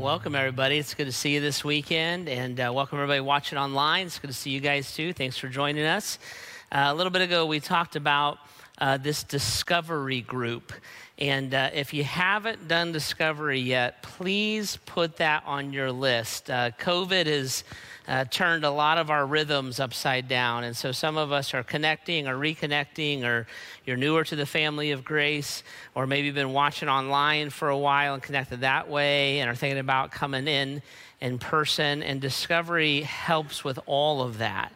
Well, welcome everybody. It's good to see you this weekend, and uh, welcome everybody watching online. It's good to see you guys too. Thanks for joining us. Uh, a little bit ago, we talked about uh, this discovery group, and uh, if you haven't done discovery yet, please put that on your list. Uh, COVID is uh, turned a lot of our rhythms upside down. And so some of us are connecting or reconnecting, or you're newer to the family of grace, or maybe been watching online for a while and connected that way and are thinking about coming in in person. And discovery helps with all of that.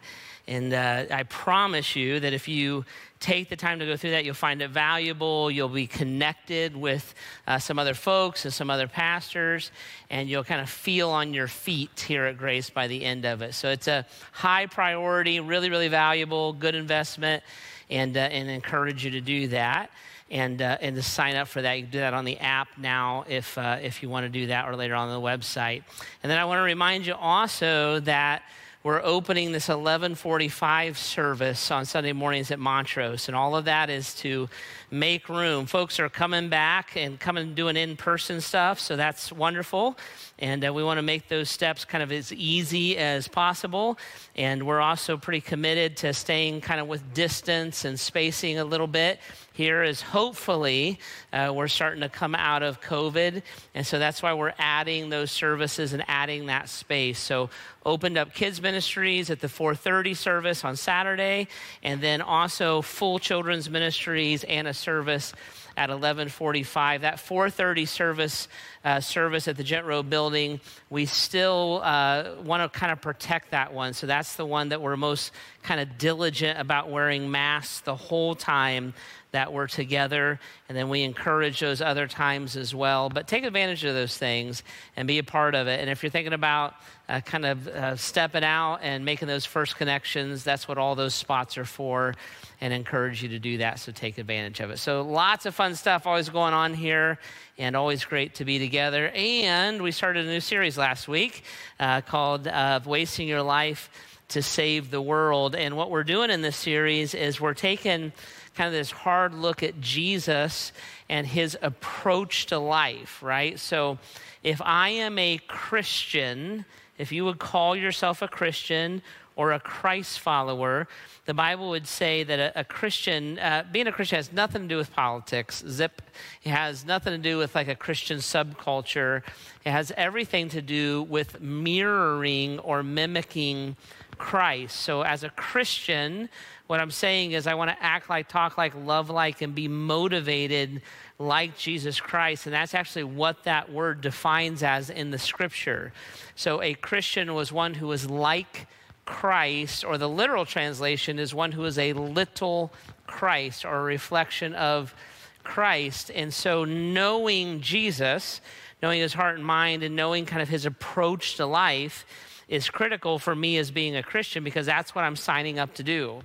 And uh, I promise you that if you take the time to go through that, you'll find it valuable. You'll be connected with uh, some other folks and some other pastors, and you'll kind of feel on your feet here at Grace by the end of it. So it's a high priority, really, really valuable, good investment, and, uh, and encourage you to do that. And, uh, and to sign up for that, you can do that on the app now if, uh, if you want to do that, or later on the website. And then I want to remind you also that we're opening this 1145 service on Sunday mornings at Montrose. And all of that is to make room. Folks are coming back and coming doing in-person stuff, so that's wonderful. And uh, we want to make those steps kind of as easy as possible. And we're also pretty committed to staying kind of with distance and spacing a little bit here is hopefully uh, we're starting to come out of COVID. And so that's why we're adding those services and adding that space. So opened up kids ministries at the 430 service on Saturday, and then also full children's ministries and a service at 11:45. That 4:30 service uh, service at the Ghent Road building, we still uh, want to kind of protect that one. So that's the one that we're most kind of diligent about wearing masks the whole time that we're together. And then we encourage those other times as well. But take advantage of those things and be a part of it. And if you're thinking about uh, kind of uh, stepping out and making those first connections, that's what all those spots are for and encourage you to do that. So take advantage of it. So lots of fun stuff always going on here and always great to be together. And we started a new series last week uh, called uh, Wasting Your Life to Save the World. And what we're doing in this series is we're taking kind of this hard look at Jesus and his approach to life, right? So if I am a Christian, if you would call yourself a Christian or a Christ follower, the Bible would say that a, a Christian, uh, being a Christian has nothing to do with politics. Zip. It has nothing to do with like a Christian subculture. It has everything to do with mirroring or mimicking Christ. So as a Christian, what I'm saying is I want to act like, talk like, love like, and be motivated like Jesus Christ. And that's actually what that word defines as in the scripture. So a Christian was one who was like Christ, or the literal translation is one who is a little Christ or a reflection of Christ. And so, knowing Jesus, knowing his heart and mind, and knowing kind of his approach to life is critical for me as being a Christian because that's what I'm signing up to do.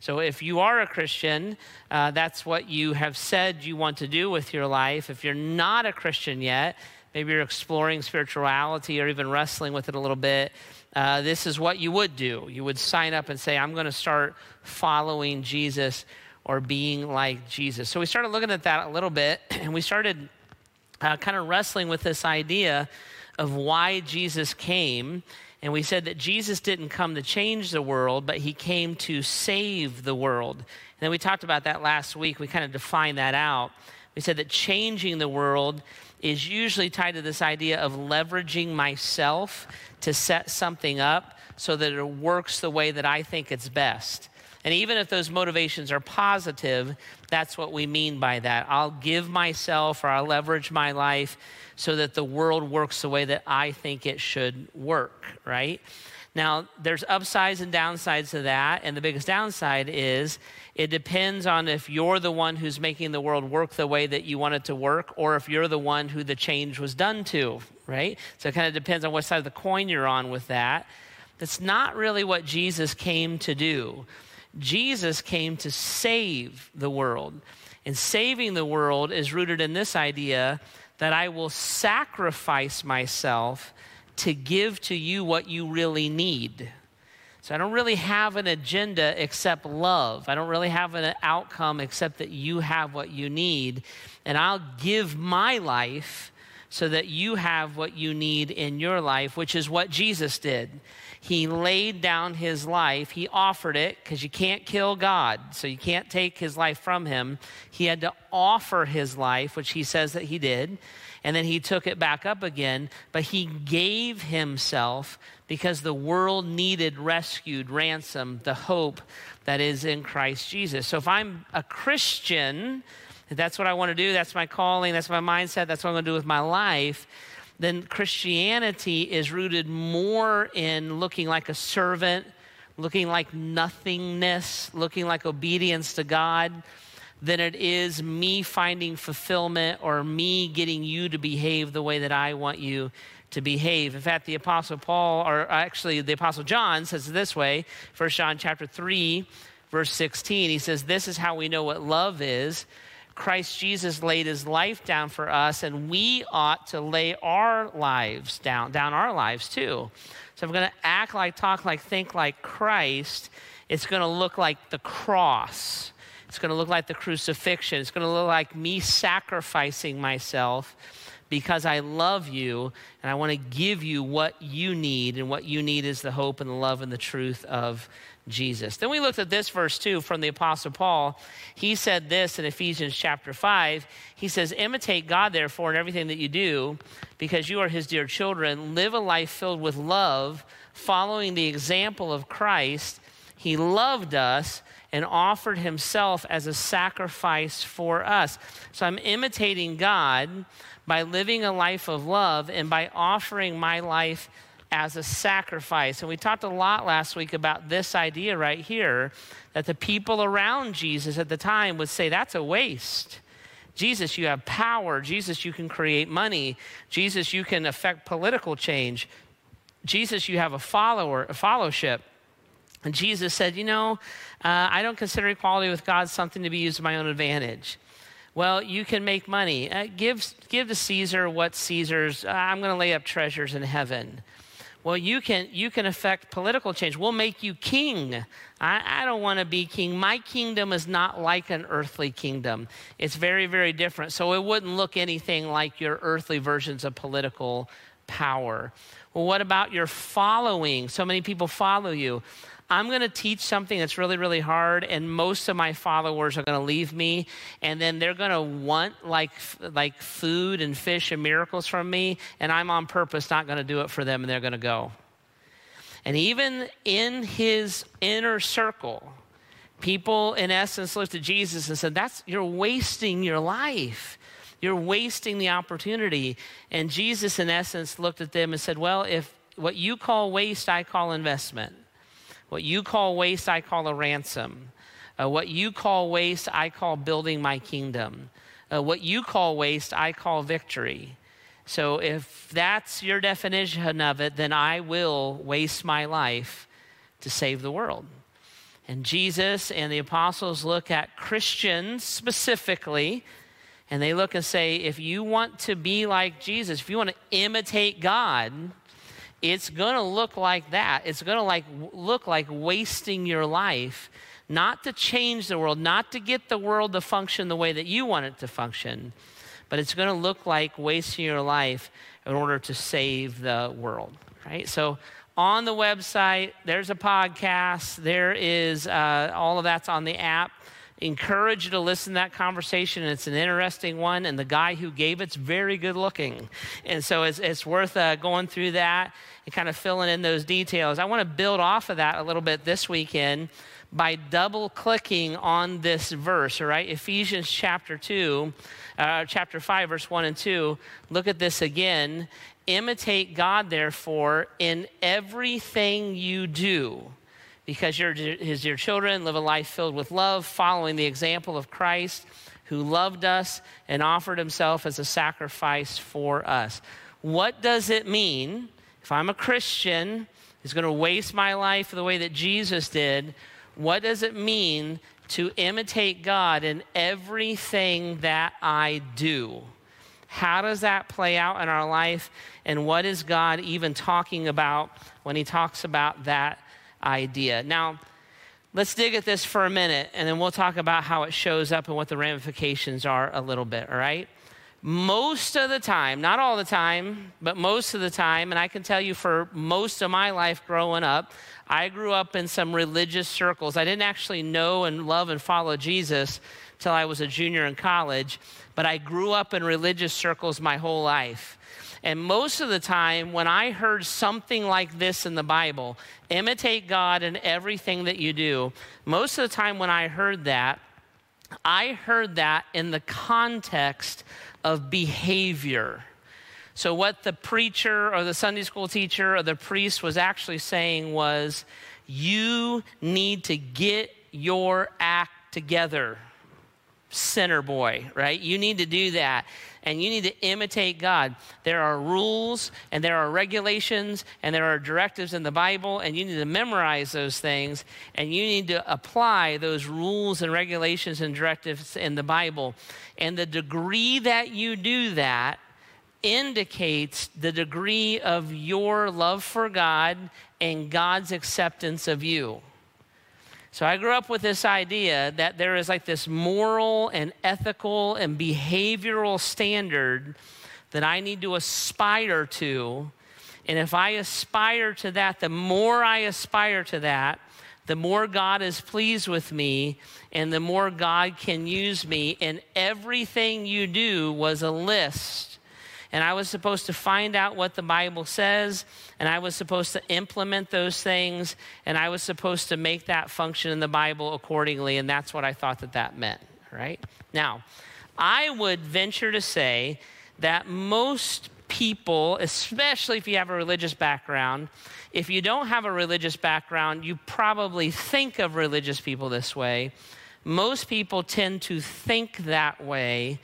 So, if you are a Christian, uh, that's what you have said you want to do with your life. If you're not a Christian yet, maybe you're exploring spirituality or even wrestling with it a little bit uh, this is what you would do. You would sign up and say, I'm going to start following Jesus or being like Jesus. So we started looking at that a little bit, and we started uh, kind of wrestling with this idea of why Jesus came. And we said that Jesus didn't come to change the world, but he came to save the world. And then we talked about that last week. We kind of defined that out. We said that changing the world is usually tied to this idea of leveraging myself to set something up so that it works the way that I think it's best. And even if those motivations are positive, that's what we mean by that. I'll give myself or I'll leverage my life so that the world works the way that I think it should work, right? Now, there's upsides and downsides to that. And the biggest downside is it depends on if you're the one who's making the world work the way that you want it to work, or if you're the one who the change was done to, right? So it kind of depends on what side of the coin you're on with that. That's not really what Jesus came to do. Jesus came to save the world. And saving the world is rooted in this idea that I will sacrifice myself to give to you what you really need. So I don't really have an agenda except love. I don't really have an outcome except that you have what you need. And I'll give my life so that you have what you need in your life, which is what Jesus did. He laid down his life, he offered it because you can't kill God, so you can't take his life from him. He had to offer his life, which he says that he did, and then he took it back up again, but he gave himself because the world needed rescued, ransom, the hope that is in Christ Jesus. So if I'm a Christian, that's what I want to do, that's my calling, that's my mindset, that's what I'm going to do with my life, then Christianity is rooted more in looking like a servant, looking like nothingness, looking like obedience to God than it is me finding fulfillment or me getting you to behave the way that I want you to behave. In fact, the apostle Paul or actually the apostle John says it this way, 1 John chapter 3 verse 16. He says this is how we know what love is Christ Jesus laid his life down for us, and we ought to lay our lives down, down our lives too. So if I'm going to act like, talk like, think like Christ, it's going to look like the cross. It's going to look like the crucifixion. It's going to look like me sacrificing myself because I love you and I want to give you what you need. And what you need is the hope and the love and the truth of Jesus. Then we looked at this verse too from the Apostle Paul. He said this in Ephesians chapter 5. He says, Imitate God, therefore, in everything that you do, because you are his dear children. Live a life filled with love, following the example of Christ. He loved us and offered himself as a sacrifice for us. So I'm imitating God by living a life of love and by offering my life as a sacrifice. And we talked a lot last week about this idea right here that the people around Jesus at the time would say, that's a waste. Jesus, you have power. Jesus, you can create money. Jesus, you can affect political change. Jesus, you have a follower, a fellowship. And Jesus said, You know, uh, I don't consider equality with God something to be used to my own advantage. Well, you can make money. Uh, give, give to Caesar what Caesar's. Uh, I'm going to lay up treasures in heaven. Well you can you can affect political change. We'll make you king. I, I don't want to be king. My kingdom is not like an earthly kingdom. It's very very different. So it wouldn't look anything like your earthly versions of political power. Well what about your following? So many people follow you I'm going to teach something that's really, really hard, and most of my followers are going to leave me, and then they're going to want like, like food and fish and miracles from me, and I'm on purpose not going to do it for them, and they're going to go. And even in his inner circle, people in essence looked at Jesus and said, That's you're wasting your life. You're wasting the opportunity. And Jesus, in essence, looked at them and said, Well, if what you call waste, I call investment. What you call waste, I call a ransom. Uh, what you call waste, I call building my kingdom. Uh, what you call waste, I call victory. So if that's your definition of it, then I will waste my life to save the world. And Jesus and the apostles look at Christians specifically, and they look and say, if you want to be like Jesus, if you want to imitate God, it's going to look like that. It's going to like look like wasting your life not to change the world, not to get the world to function the way that you want it to function, but it's going to look like wasting your life in order to save the world, right? So on the website, there's a podcast, there is uh, all of that's on the app encourage you to listen to that conversation. It's an interesting one, and the guy who gave it's very good looking. And so it's, it's worth uh, going through that and kind of filling in those details. I want to build off of that a little bit this weekend by double clicking on this verse, all right? Ephesians chapter 2, uh, chapter 5, verse 1 and 2. Look at this again. Imitate God, therefore, in everything you do because you're his dear children, live a life filled with love, following the example of Christ who loved us and offered himself as a sacrifice for us. What does it mean if I'm a Christian who's going to waste my life the way that Jesus did? What does it mean to imitate God in everything that I do? How does that play out in our life? And what is God even talking about when he talks about that idea. Now, let's dig at this for a minute and then we'll talk about how it shows up and what the ramifications are a little bit, all right? most of the time, not all the time, but most of the time, and I can tell you for most of my life growing up, I grew up in some religious circles. I didn't actually know and love and follow Jesus till I was a junior in college, but I grew up in religious circles my whole life. And most of the time, when I heard something like this in the Bible, imitate God in everything that you do, most of the time when I heard that, I heard that in the context of behavior. So, what the preacher or the Sunday school teacher or the priest was actually saying was, you need to get your act together, sinner boy, right? You need to do that and you need to imitate God. There are rules and there are regulations and there are directives in the Bible, and you need to memorize those things and you need to apply those rules and regulations and directives in the Bible. And the degree that you do that indicates the degree of your love for God and God's acceptance of you. So I grew up with this idea that there is like this moral and ethical and behavioral standard that I need to aspire to. And if I aspire to that, the more I aspire to that, the more God is pleased with me and the more God can use me. And everything you do was a list and I was supposed to find out what the Bible says, and I was supposed to implement those things, and I was supposed to make that function in the Bible accordingly, and that's what I thought that that meant, right? Now, I would venture to say that most people, especially if you have a religious background, if you don't have a religious background, you probably think of religious people this way. Most people tend to think that way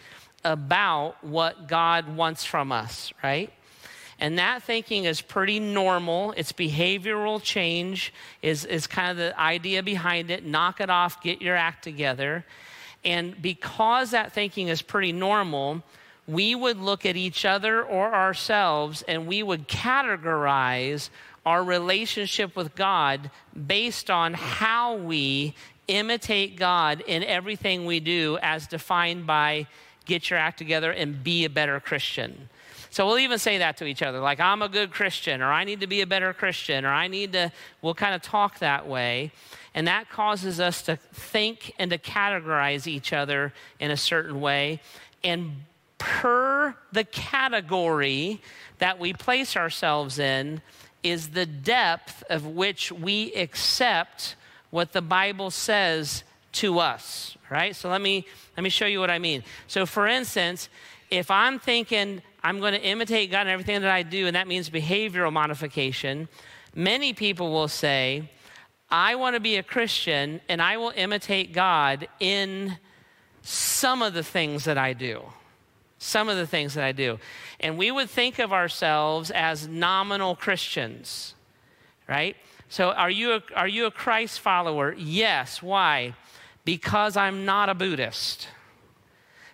about what God wants from us, right? And that thinking is pretty normal. It's behavioral change, is, is kind of the idea behind it. Knock it off, get your act together. And because that thinking is pretty normal, we would look at each other or ourselves and we would categorize our relationship with God based on how we imitate God in everything we do as defined by get your act together and be a better Christian. So we'll even say that to each other, like, I'm a good Christian, or I need to be a better Christian, or I need to, we'll kind of talk that way. And that causes us to think and to categorize each other in a certain way. And per the category that we place ourselves in, is the depth of which we accept what the Bible says to us, right? So let me let me show you what I mean. So for instance, if I'm thinking I'm going to imitate God in everything that I do and that means behavioral modification, many people will say, I want to be a Christian and I will imitate God in some of the things that I do. Some of the things that I do. And we would think of ourselves as nominal Christians, right? So are you a, are you a Christ follower? Yes. Why? Because I'm not a Buddhist,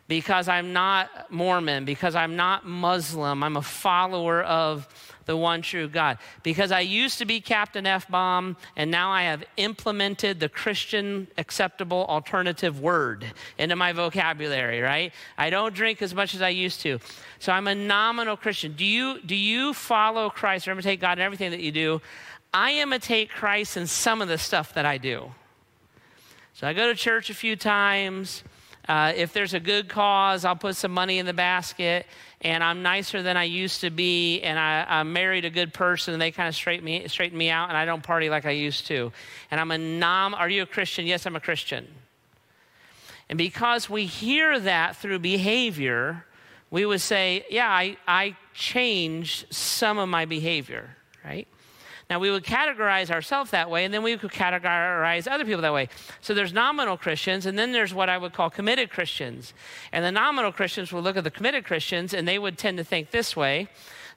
because I'm not Mormon, because I'm not Muslim, I'm a follower of the one true God. Because I used to be Captain F bomb, and now I have implemented the Christian acceptable alternative word into my vocabulary, right? I don't drink as much as I used to. So I'm a nominal Christian. Do you, do you follow Christ or imitate God in everything that you do? I imitate Christ in some of the stuff that I do. So I go to church a few times. Uh, if there's a good cause, I'll put some money in the basket. And I'm nicer than I used to be. And I, I married a good person, and they kind of straighten me, straighten me out. And I don't party like I used to. And I'm a nom. Are you a Christian? Yes, I'm a Christian. And because we hear that through behavior, we would say, yeah, I, I changed some of my behavior, right? Now, we would categorize ourselves that way, and then we could categorize other people that way. So there's nominal Christians, and then there's what I would call committed Christians. And the nominal Christians would look at the committed Christians, and they would tend to think this way.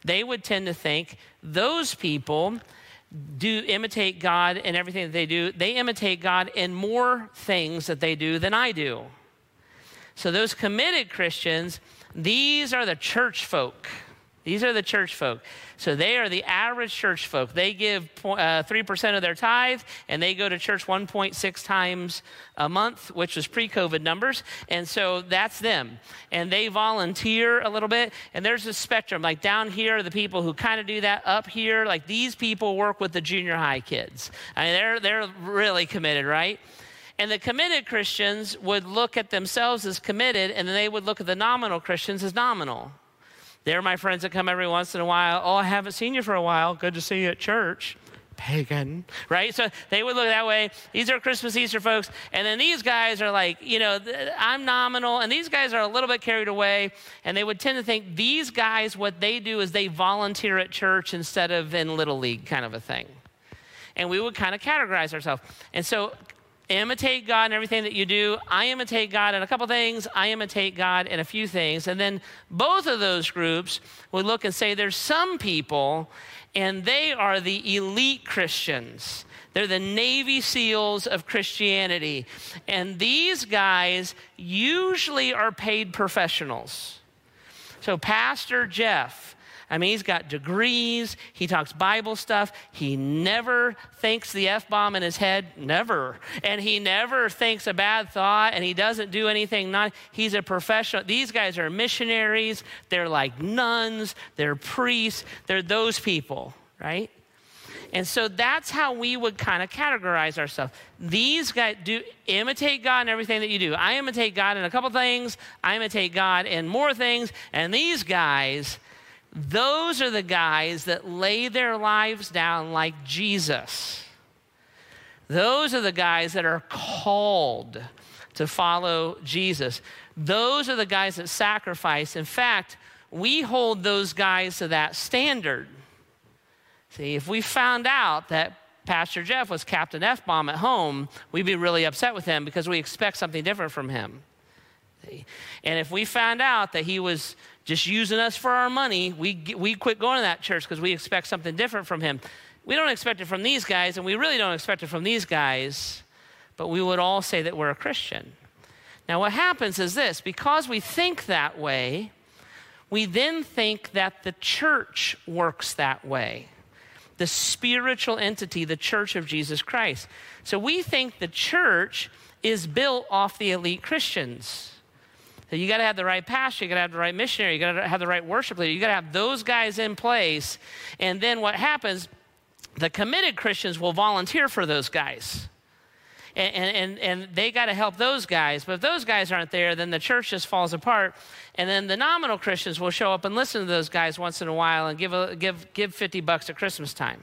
They would tend to think those people do imitate God in everything that they do. They imitate God in more things that they do than I do. So those committed Christians, these are the church folk These are the church folk. So they are the average church folk. They give uh, 3% of their tithe and they go to church 1.6 times a month, which was pre COVID numbers. And so that's them. And they volunteer a little bit. And there's a spectrum. Like down here are the people who kind of do that. Up here, like these people work with the junior high kids. I mean, they're, they're really committed, right? And the committed Christians would look at themselves as committed, and then they would look at the nominal Christians as nominal. They're my friends that come every once in a while. Oh, I haven't seen you for a while. Good to see you at church. Pagan, right? So they would look that way. These are Christmas Easter folks. And then these guys are like, you know, I'm nominal. And these guys are a little bit carried away. And they would tend to think these guys, what they do is they volunteer at church instead of in Little League kind of a thing and we would kind of categorize ourselves. And so imitate God in everything that you do. I imitate God in a couple things. I imitate God in a few things. And then both of those groups would look and say there's some people, and they are the elite Christians. They're the Navy SEALs of Christianity. And these guys usually are paid professionals. So, Pastor Jeff, I mean, he's got degrees. He talks Bible stuff. He never thinks the F bomb in his head. Never. And he never thinks a bad thought and he doesn't do anything not. He's a professional. These guys are missionaries. They're like nuns. They're priests. They're those people, right? And so that's how we would kind of categorize ourselves. These guys do imitate God in everything that you do. I imitate God in a couple things, I imitate God in more things, and these guys those are the guys that lay their lives down like Jesus. Those are the guys that are called to follow Jesus. Those are the guys that sacrifice. In fact, we hold those guys to that standard. See, if we found out that Pastor Jeff was Captain F bomb at home, we'd be really upset with him because we expect something different from him. See? And if we found out that he was just using us for our money, we, we quit going to that church because we expect something different from him. We don't expect it from these guys, and we really don't expect it from these guys, but we would all say that we're a Christian. Now, what happens is this because we think that way, we then think that the church works that way. The spiritual entity, the church of Jesus Christ. So we think the church is built off the elite Christians. So you got to have the right pastor, you got to have the right missionary, you got to have the right worship leader, you got to have those guys in place. And then what happens, the committed Christians will volunteer for those guys. And, and, and they got to help those guys. But if those guys aren't there, then the church just falls apart. And then the nominal Christians will show up and listen to those guys once in a while and give, a, give, give 50 bucks at Christmas time.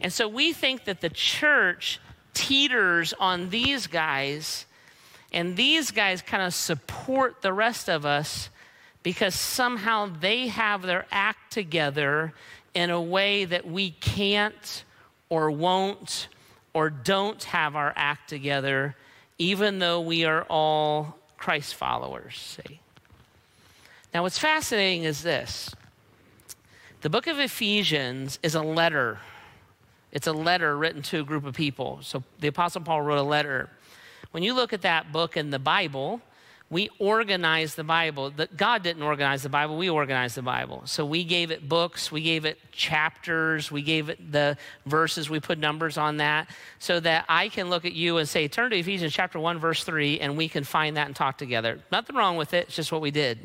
And so we think that the church teeters on these guys and these guys kind of support the rest of us because somehow they have their act together in a way that we can't or won't or don't have our act together, even though we are all Christ followers. See? Now, what's fascinating is this the book of Ephesians is a letter. It's a letter written to a group of people. So the Apostle Paul wrote a letter. When you look at that book in the Bible, we organized the Bible. God didn't organize the Bible, we organized the Bible. So we gave it books, we gave it chapters, we gave it the verses, we put numbers on that so that I can look at you and say, turn to Ephesians chapter 1, verse 3, and we can find that and talk together. Nothing wrong with it, it's just what we did.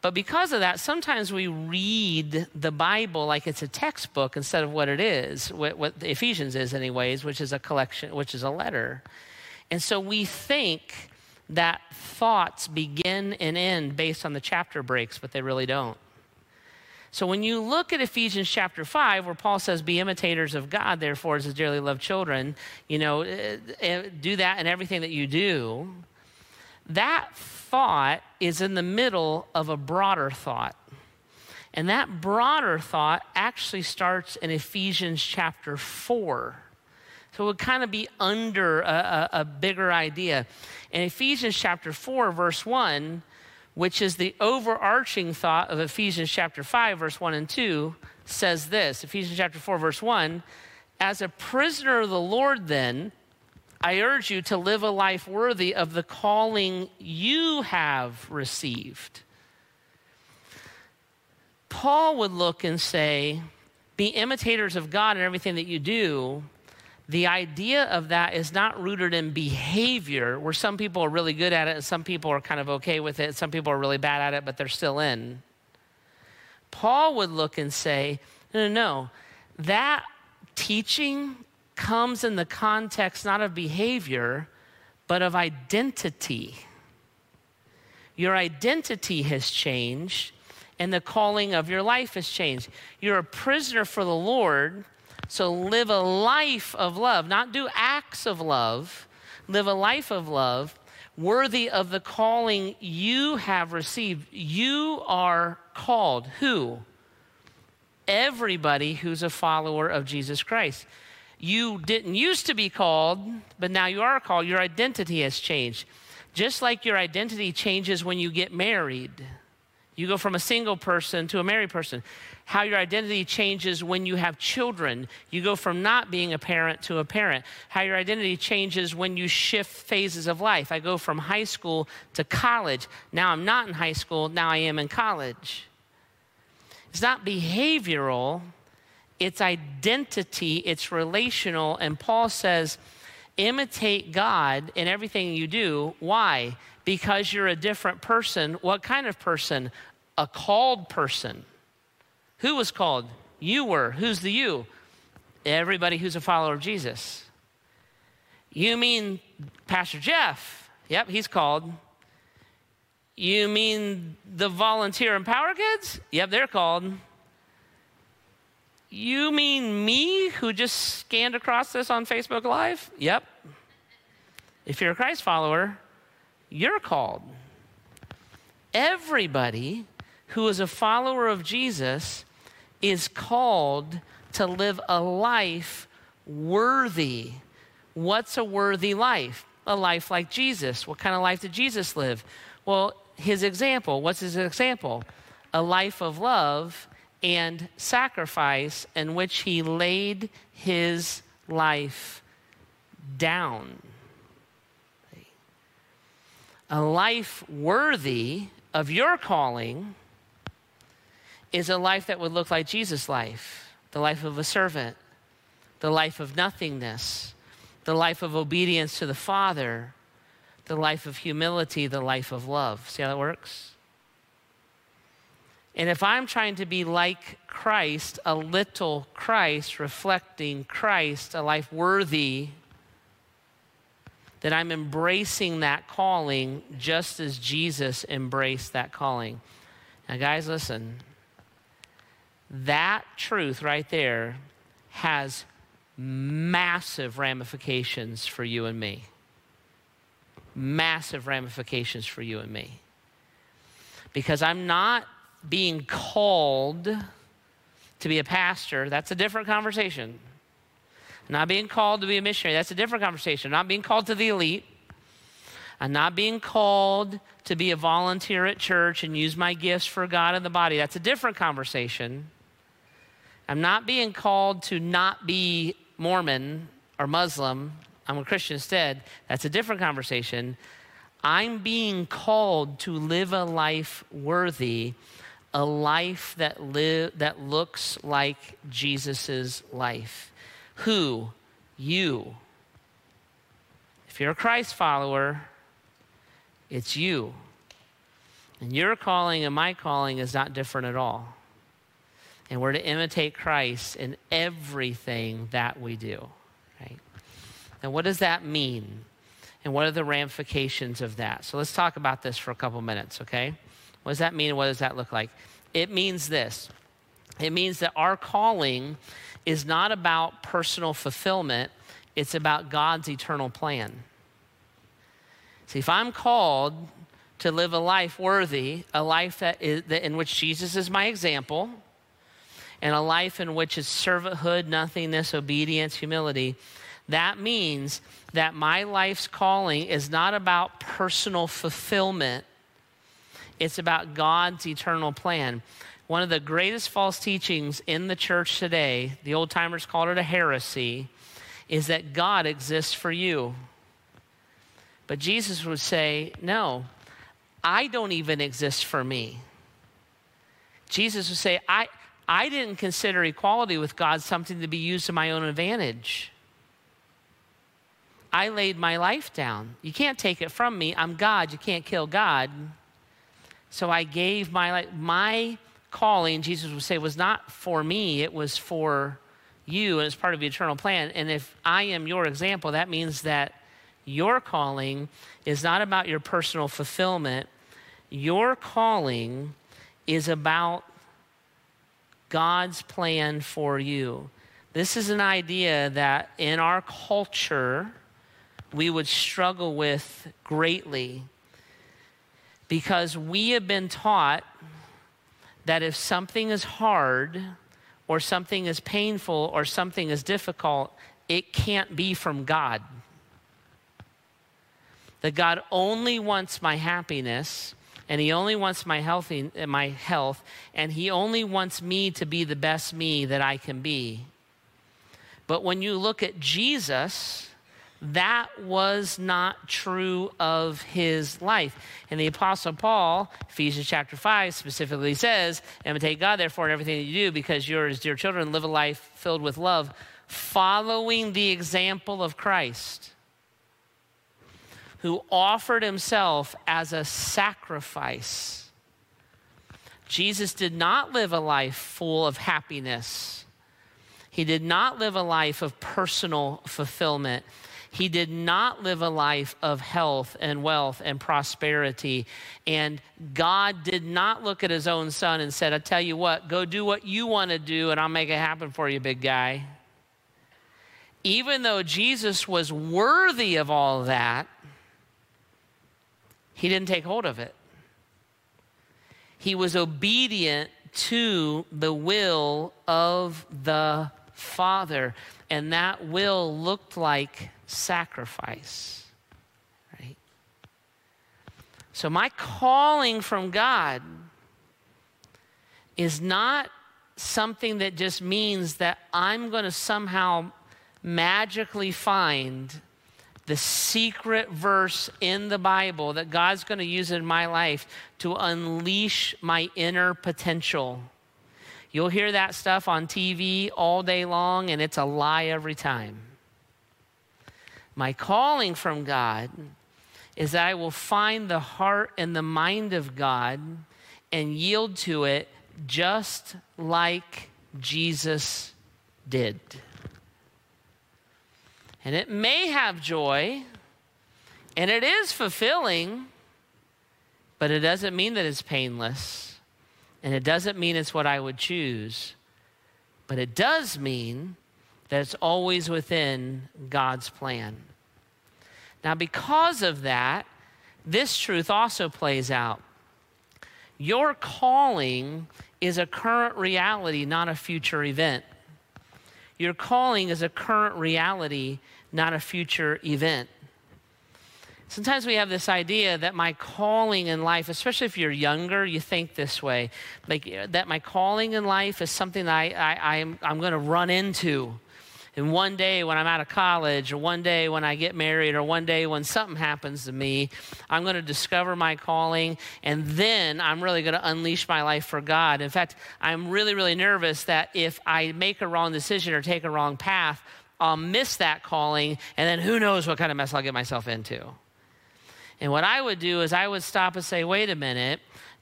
But because of that, sometimes we read the Bible like it's a textbook instead of what it is, what, what Ephesians is, anyways, which is a collection, which is a letter. And so we think that thoughts begin and end based on the chapter breaks, but they really don't. So when you look at Ephesians chapter 5, where Paul says, Be imitators of God, therefore, as dearly loved children, you know, eh, eh, do that in everything that you do, that thought is in the middle of a broader thought. And that broader thought actually starts in Ephesians chapter 4. So it would kind of be under a, a, a bigger idea. In Ephesians chapter 4, verse 1, which is the overarching thought of Ephesians chapter 5, verse 1 and 2, says this Ephesians chapter 4, verse 1 As a prisoner of the Lord, then, I urge you to live a life worthy of the calling you have received. Paul would look and say, be imitators of God in everything that you do. The idea of that is not rooted in behavior, where some people are really good at it and some people are kind of okay with it. Some people are really bad at it, but they're still in. Paul would look and say, no, no, no. That teaching comes in the context not of behavior, but of identity. Your identity has changed, and the calling of your life has changed. You're a prisoner for the Lord, so live a life of love, not do acts of love, live a life of love worthy of the calling you have received. You are called. Who? Everybody who's a follower of Jesus Christ. You didn't used to be called, but now you are called. Your identity has changed. Just like your identity changes when you get married. You go from a single person to a married person. How your identity changes when you have children. You go from not being a parent to a parent. How your identity changes when you shift phases of life. I go from high school to college. Now I'm not in high school, now I am in college. It's not behavioral, it's identity, it's relational. And Paul says, imitate God in everything you do. Why? Because you're a different person. What kind of person? A called person. Who was called? You were. Who's the you? Everybody who's a follower of Jesus. You mean Pastor Jeff? Yep, he's called. You mean the volunteer empower kids? Yep, they're called. You mean me who just scanned across this on Facebook Live? Yep. If you're a Christ follower, you're called. Everybody who is a follower of Jesus is called to live a life worthy. What's a worthy life? A life like Jesus. What kind of life did Jesus live? Well, his example. What's his example? A life of love and sacrifice in which he laid his life down. A life worthy of your calling is a life that would look like Jesus' life the life of a servant, the life of nothingness, the life of obedience to the Father, the life of humility, the life of love. See how that works? And if I'm trying to be like Christ, a little Christ, reflecting Christ, a life worthy, then I'm embracing that calling just as Jesus embraced that calling. Now, guys, listen. That truth right there has massive ramifications for you and me. Massive ramifications for you and me. Because I'm not being called to be a pastor, that's a different conversation. Not being called to be a missionary, that's a different conversation. Not being called to the elite. I'm not being called to be a volunteer at church and use my gifts for God and the body. That's a different conversation. I'm not being called to not be Mormon or Muslim. I'm a Christian instead. That's a different conversation. I'm being called to live a life worthy a life that, live, that looks like Jesus' life. Who? You. If you're a Christ follower, it's you. And your calling and my calling is not different at all. And we're to imitate Christ in everything that we do. Right? And what does that mean? And what are the ramifications of that? So let's talk about this for a couple minutes, okay? What does that mean? What does that look like? It means this it means that our calling is not about personal fulfillment, it's about God's eternal plan. See, if I'm called to live a life worthy, a life that is, that in which Jesus is my example, and a life in which is servanthood, nothingness, obedience, humility, that means that my life's calling is not about personal fulfillment, it's about God's eternal plan. One of the greatest false teachings in the church today, the old timers called it a heresy, is that God exists for you. But Jesus would say, No, I don't even exist for me. Jesus would say, I, I didn't consider equality with God something to be used to my own advantage. I laid my life down. You can't take it from me. I'm God. You can't kill God. So I gave my life. My calling, Jesus would say, was not for me, it was for you, and it's part of the eternal plan. And if I am your example, that means that your calling is not about your personal fulfillment. Your calling is about God's plan for you. This is an idea that in our culture we would struggle with greatly because we have been taught that if something is hard or something is painful or something is difficult, it can't be from God. That God only wants my happiness and he only wants my healthy my health and he only wants me to be the best me that I can be. But when you look at Jesus, that was not true of his life. And the Apostle Paul, Ephesians chapter 5, specifically says, Imitate God, therefore, in everything that you do, because you're his dear children, live a life filled with love, following the example of Christ who offered himself as a sacrifice. Jesus did not live a life full of happiness. He did not live a life of personal fulfillment. He did not live a life of health and wealth and prosperity. And God did not look at his own son and said, I tell you what, go do what you want to do and I'll make it happen for you, big guy. Even though Jesus was worthy of all that, he didn't take hold of it. He was obedient to the will of the Father, and that will looked like sacrifice. Right? So, my calling from God is not something that just means that I'm going to somehow magically find the secret verse in the Bible that God's going to use in my life to unleash my inner potential. You'll hear that stuff on TV all day long, and it's a lie every time. My calling from God is that I will find the heart and the mind of God and yield to it just like Jesus did. And it may have joy, and it is fulfilling, but it doesn't mean that it's painless. And it doesn't mean it's what I would choose. But it does mean that it's always within God's plan. Now, because of that, this truth also plays out. Your calling is a current reality, not a future event. Your calling is a current reality, not a future event. Sometimes we have this idea that my calling in life, especially if you're younger, you think this way, like that my calling in life is something that I, I, I'm, I'm going to run into. And one day when I'm out of college, or one day when I get married, or one day when something happens to me, I'm going to discover my calling, and then I'm really going to unleash my life for God. In fact, I'm really, really nervous that if I make a wrong decision or take a wrong path, I'll miss that calling, and then who knows what kind of mess I'll get myself into. And what I would do is I would stop and say, wait a minute.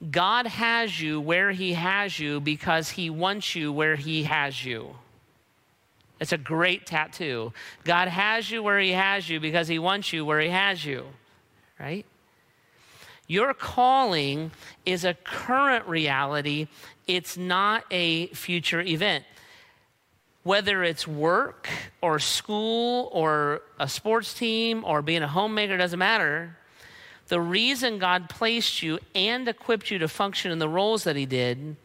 God has you where He has you because He wants you where He has you. It's a great tattoo. God has you where He has you because He wants you where He has you, right? Your calling is a current reality, it's not a future event. Whether it's work or school or a sports team or being a homemaker, doesn't matter. The reason God placed you and equipped you to function in the roles that He did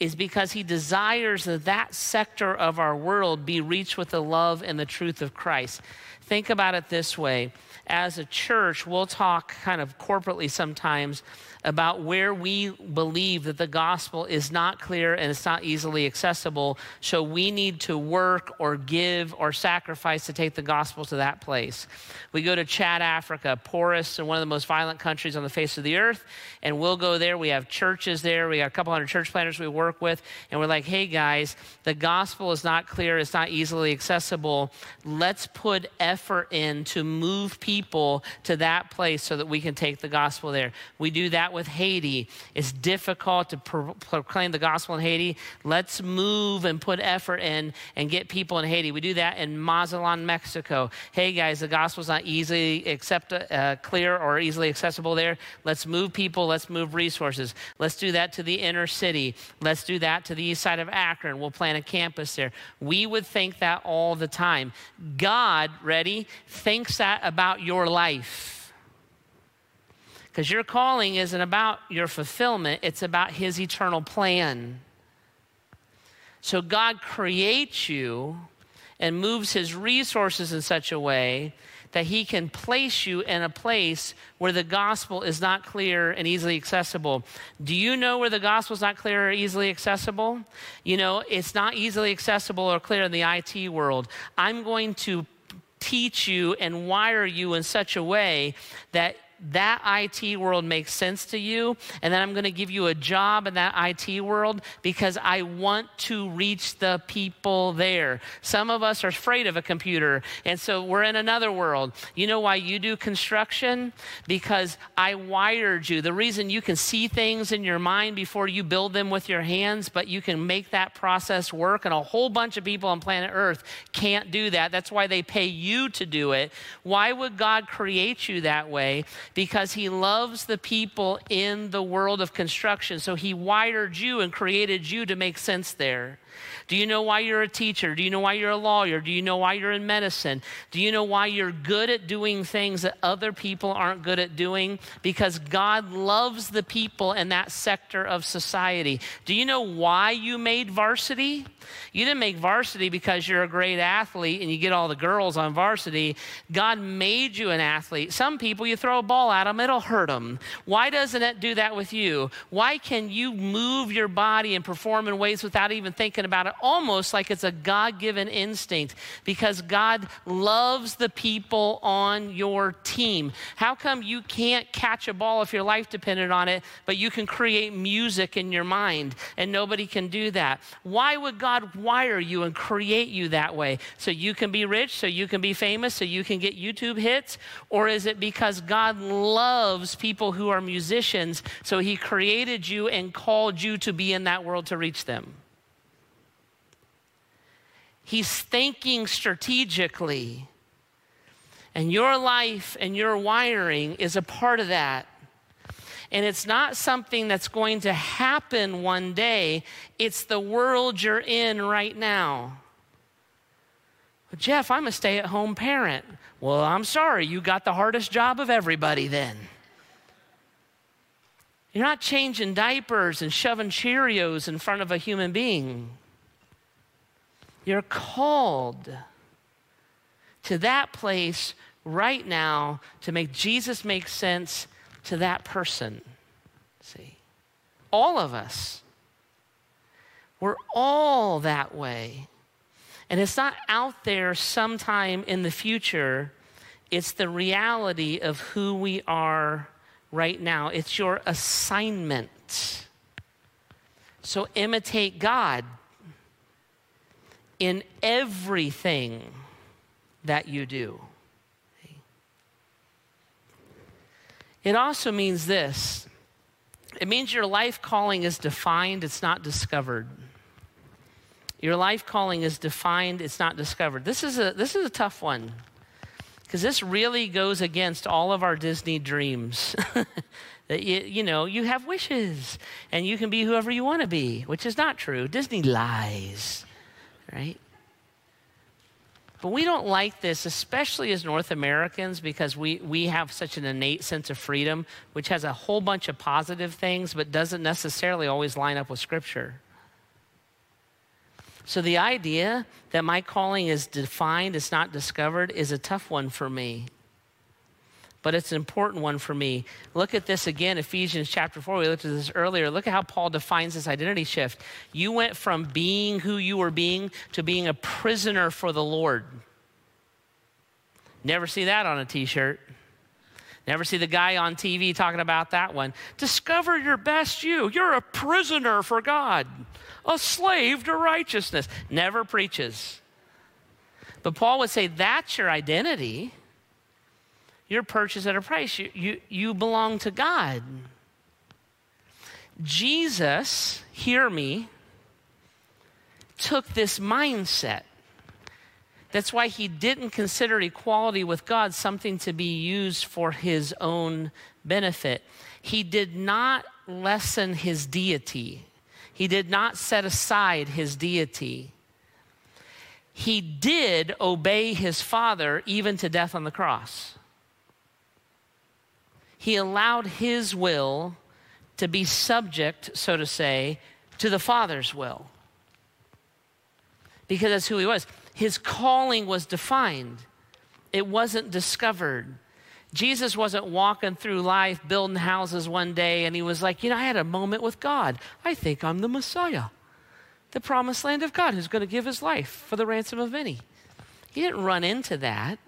is because he desires that that sector of our world be reached with the love and the truth of Christ. Think about it this way as a church, we'll talk kind of corporately sometimes about where we believe that the gospel is not clear and it's not easily accessible. So we need to work or give or sacrifice to take the gospel to that place. We go to Chad, Africa, poorest and one of the most violent countries on the face of the earth, and we'll go there. We have churches there. We got a couple hundred church planters we work with, and we're like, hey guys, the gospel is not clear, it's not easily accessible. Let's put effort in to move people to that place so that we can take the gospel there. We do that with Haiti. It's difficult to pro- proclaim the gospel in Haiti. Let's move and put effort in and get people in Haiti. We do that in Mazatlan, Mexico. Hey guys, the gospel's not easily accept, uh, clear or easily accessible there. Let's move people. Let's move resources. Let's do that to the inner city. Let's do that to the east side of Akron. We'll plant a campus there. We would think that all the time. God, ready, thinks that about your life. Because your calling isn't about your fulfillment, it's about His eternal plan. So God creates you and moves His resources in such a way that He can place you in a place where the gospel is not clear and easily accessible. Do you know where the gospel is not clear or easily accessible? You know, it's not easily accessible or clear in the IT world. I'm going to teach you and wire you in such a way that that IT world makes sense to you, and then I'm going to give you a job in that IT world because I want to reach the people there. Some of us are afraid of a computer, and so we're in another world. You know why you do construction? Because I wired you. The reason you can see things in your mind before you build them with your hands, but you can make that process work, and a whole bunch of people on planet Earth can't do that. That's why they pay you to do it. Why would God create you that way? Because he loves the people in the world of construction. So he wired you and created you to make sense there. Do you know why you're a teacher? Do you know why you're a lawyer? Do you know why you're in medicine? Do you know why you're good at doing things that other people aren't good at doing? Because God loves the people in that sector of society. Do you know why you made varsity? You didn't make varsity because you're a great athlete and you get all the girls on varsity. God made you an athlete. Some people, you throw a ball at them, it'll hurt them. Why doesn't it do that with you? Why can you move your body and perform in ways without even thinking about it? Almost like it's a God given instinct because God loves the people on your team. How come you can't catch a ball if your life depended on it, but you can create music in your mind and nobody can do that? Why would God wire you and create you that way? So you can be rich, so you can be famous, so you can get YouTube hits? Or is it because God loves people who are musicians, so he created you and called you to be in that world to reach them? He's thinking strategically. And your life and your wiring is a part of that. And it's not something that's going to happen one day, it's the world you're in right now. Jeff, I'm a stay at home parent. Well, I'm sorry, you got the hardest job of everybody then. You're not changing diapers and shoving Cheerios in front of a human being. You're called to that place right now to make Jesus make sense to that person. See, all of us, we're all that way. And it's not out there sometime in the future, it's the reality of who we are right now. It's your assignment. So imitate God in everything that you do. It also means this it means your life calling is defined, it's not discovered. Your life calling is defined, it's not discovered. This is a, this is a tough one because this really goes against all of our Disney dreams. that you, you know, you have wishes and you can be whoever you want to be, which is not true. Disney lies right? But we don't like this, especially as North Americans, because we, we have such an innate sense of freedom, which has a whole bunch of positive things, but doesn't necessarily always line up with Scripture. So the idea that my calling is defined, it's not discovered, is a tough one for me. But it's an important one for me. Look at this again, Ephesians chapter 4. We looked at this earlier. Look at how Paul defines this identity shift. You went from being who you were being to being a prisoner for the Lord. Never see that on a t shirt. Never see the guy on TV talking about that one. Discover your best you. You're a prisoner for God, a slave to righteousness. Never preaches. But Paul would say that's your identity. You're purchased at a price. You, you, you belong to God. Jesus, hear me, took this mindset that's why he didn't consider equality with God something to be used for his own benefit. He did not lessen his deity, he did not set aside his deity. He did obey his Father even to death on the cross. He allowed his will to be subject, so to say, to the Father's will. Because that's who he was his calling was defined, it wasn't discovered. Jesus wasn't walking through life building houses one day and he was like, You know, I had a moment with God. I think I'm the Messiah, the promised land of God who's going to give his life for the ransom of many. He didn't run into that.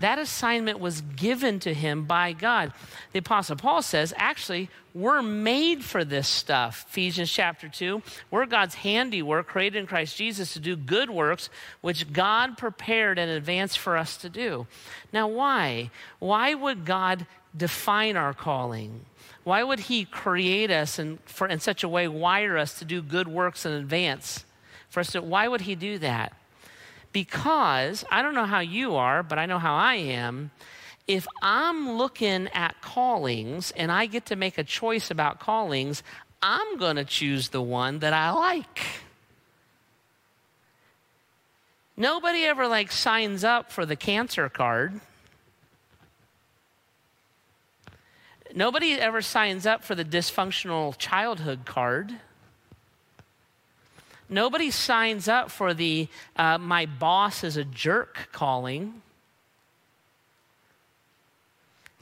That assignment was given to him by God. The Apostle Paul says, actually, we're made for this stuff. Ephesians chapter 2. We're God's handiwork, created in Christ Jesus to do good works, which God prepared in advance for us to do. Now, why? Why would God define our calling? Why would He create us and for, in such a way wire us to do good works in advance? For us to, why would He do that? Because I don't know how you are, but I know how I am. If I'm looking at callings and I get to make a choice about callings, I'm going to choose the one that I like. Nobody ever like signs up for the cancer card. Nobody ever signs up for the dysfunctional childhood card. Nobody signs up for the uh, my boss is a jerk calling.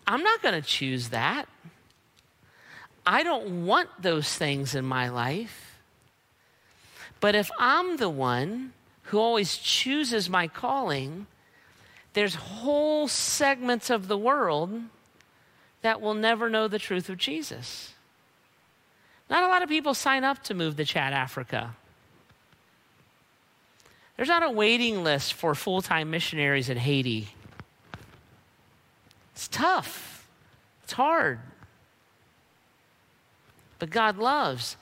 I'm not going to choose that. I don't want those things in my life. But if I'm the one who always chooses my calling, there's whole segments of the world that will never know the truth of Jesus. Not a lot of people sign up to move to Chad, Africa. There's not a waiting list for full time missionaries in Haiti. It's tough, it's hard. But God loves.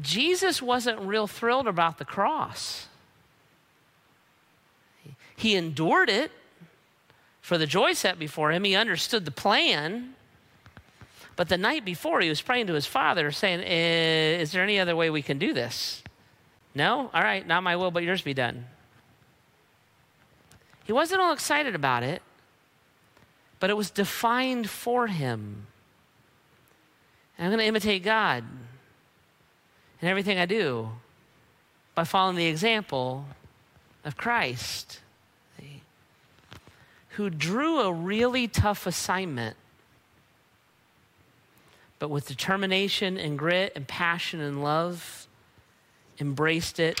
Jesus wasn't real thrilled about the cross. He endured it for the joy set before him. He understood the plan. But the night before, he was praying to his father, saying, eh, Is there any other way we can do this? No? All right, not my will, but yours be done. He wasn't all excited about it, but it was defined for him. And I'm going to imitate God in everything I do by following the example of Christ, who drew a really tough assignment, but with determination and grit and passion and love, embraced it,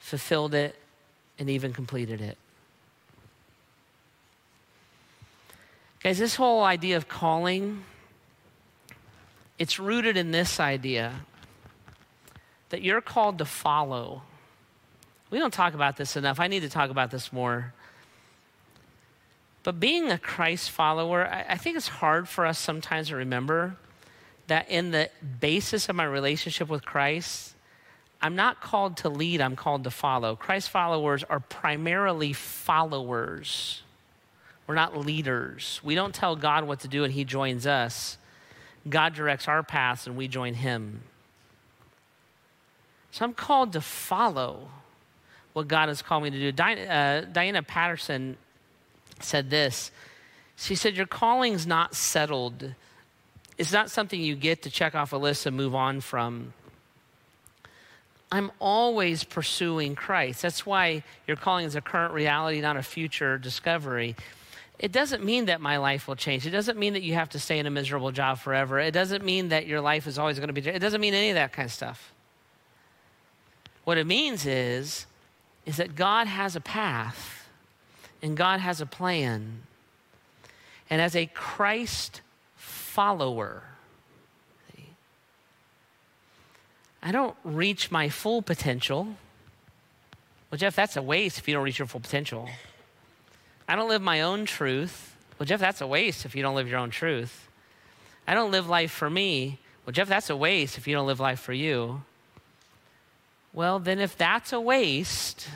fulfilled it, and even completed it. Guys, this whole idea of calling, it's rooted in this idea that you're called to follow. We don't talk about this enough. I need to talk about this more. But being a Christ follower, I, I think it's hard for us sometimes to remember that in the basis of my relationship with Christ, I'm not called to lead, I'm called to follow. Christ followers are primarily followers. We're not leaders. We don't tell God what to do and He joins us. God directs our paths and we join Him. So I'm called to follow what God has called me to do. Diana, uh, Diana Patterson said this. She said, Your calling's not settled. It's not something you get to check off a list and move on from. I'm always pursuing Christ. That's why your calling is a current reality, not a future discovery. It doesn't mean that my life will change. It doesn't mean that you have to stay in a miserable job forever. It doesn't mean that your life is always going to be, it doesn't mean any of that kind of stuff. What it means is, is that God has a path and God has a plan. And as a Christ follower, I don't reach my full potential. Well, Jeff, that's a waste if you don't reach your full potential. I don't live my own truth. Well, Jeff, that's a waste if you don't live your own truth. I don't live life for me. Well, Jeff, that's a waste if you don't live life for you. Well, then, if that's a waste,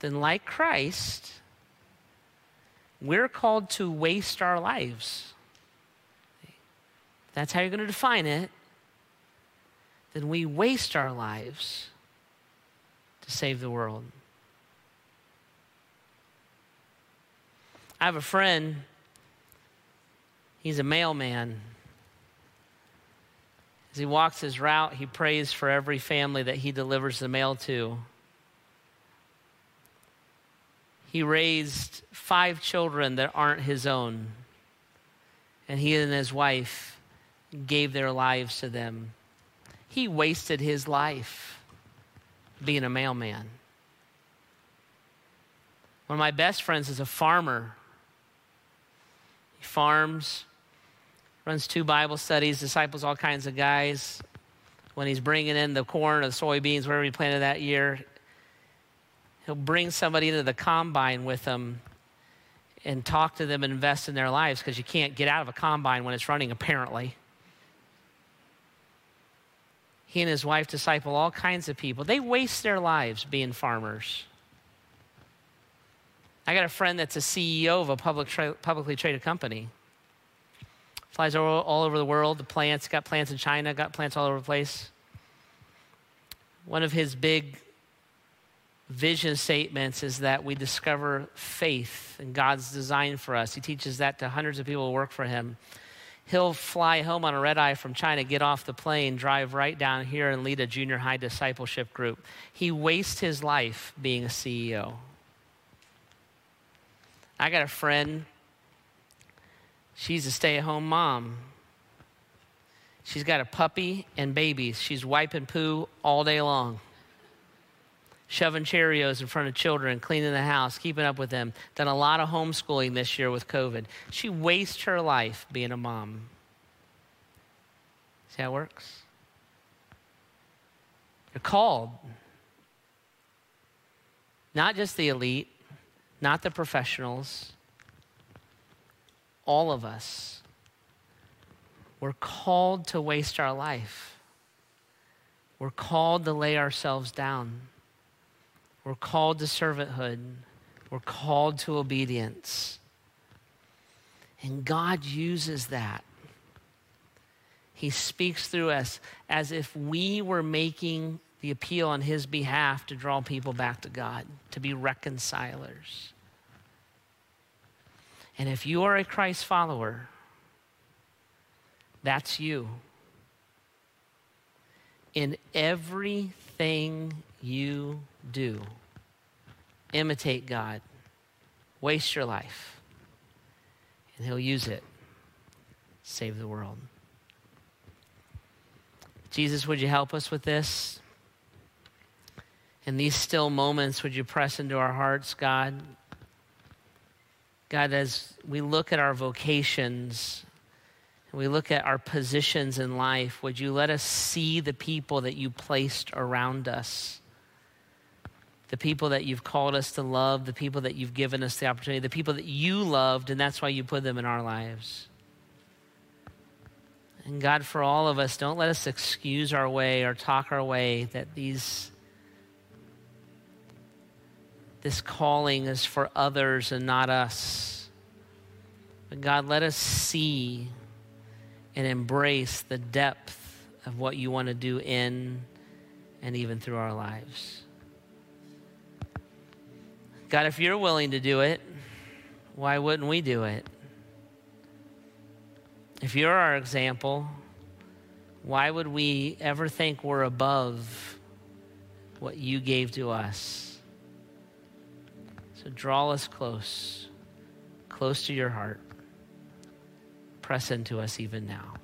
then, like Christ, we're called to waste our lives. That's how you're going to define it then we waste our lives to save the world. I have a friend, he's a mailman. As he walks his route, he prays for every family that he delivers the mail to. He raised five children that aren't his own, and he and his wife gave their lives to them. He wasted his life being a mailman. One of my best friends is a farmer. Farms, runs two Bible studies, disciples all kinds of guys. When he's bringing in the corn or the soybeans, whatever he planted that year, he'll bring somebody into the combine with him and talk to them and invest in their lives because you can't get out of a combine when it's running, apparently. He and his wife disciple all kinds of people. They waste their lives being farmers. I got a friend that's a CEO of a public tra- publicly traded company. Flies all, all over the world, the plants, got plants in China, got plants all over the place. One of his big vision statements is that we discover faith in God's design for us. He teaches that to hundreds of people who work for him he'll fly home on a red eye from China, get off the plane, drive right down here, and lead a junior high discipleship group. He wastes his life being a CEO. I got a friend, she's a stay at home mom. She's got a puppy and babies. She's wiping poo all day long shoving Cheerios in front of children, cleaning the house, keeping up with them. Done a lot of homeschooling this year with COVID. She wastes her life being a mom. See how it works? You're called. Not just the elite, not the professionals, all of us. We're called to waste our life. We're called to lay ourselves down. We're called to servanthood. We're called to obedience. And God uses that. He speaks through us as if we were making the appeal on His behalf to draw people back to God, to be reconcilers. And if you are a Christ follower, that's you. In everything you do. Imitate God. Waste your life. And He'll use it. Save the world. Jesus, would you help us with this? In these still moments, would you press into our hearts, God? God, as we look at our vocations, we look at our positions in life, would you let us see the people that you placed around us? the people that you've called us to love, the people that you've given us the opportunity, the people that you loved, and that's why you put them in our lives. And God, for all of us, don't let us excuse our way or talk our way that these this calling is for others and not us. But God, let us see and embrace the depth of what you want to do in and even through our lives. God, if you're willing to do it, why wouldn't we do it? If you're our example, Why would we ever think we're above what you gave to us? Draw us close, close to your heart. Press into us even now.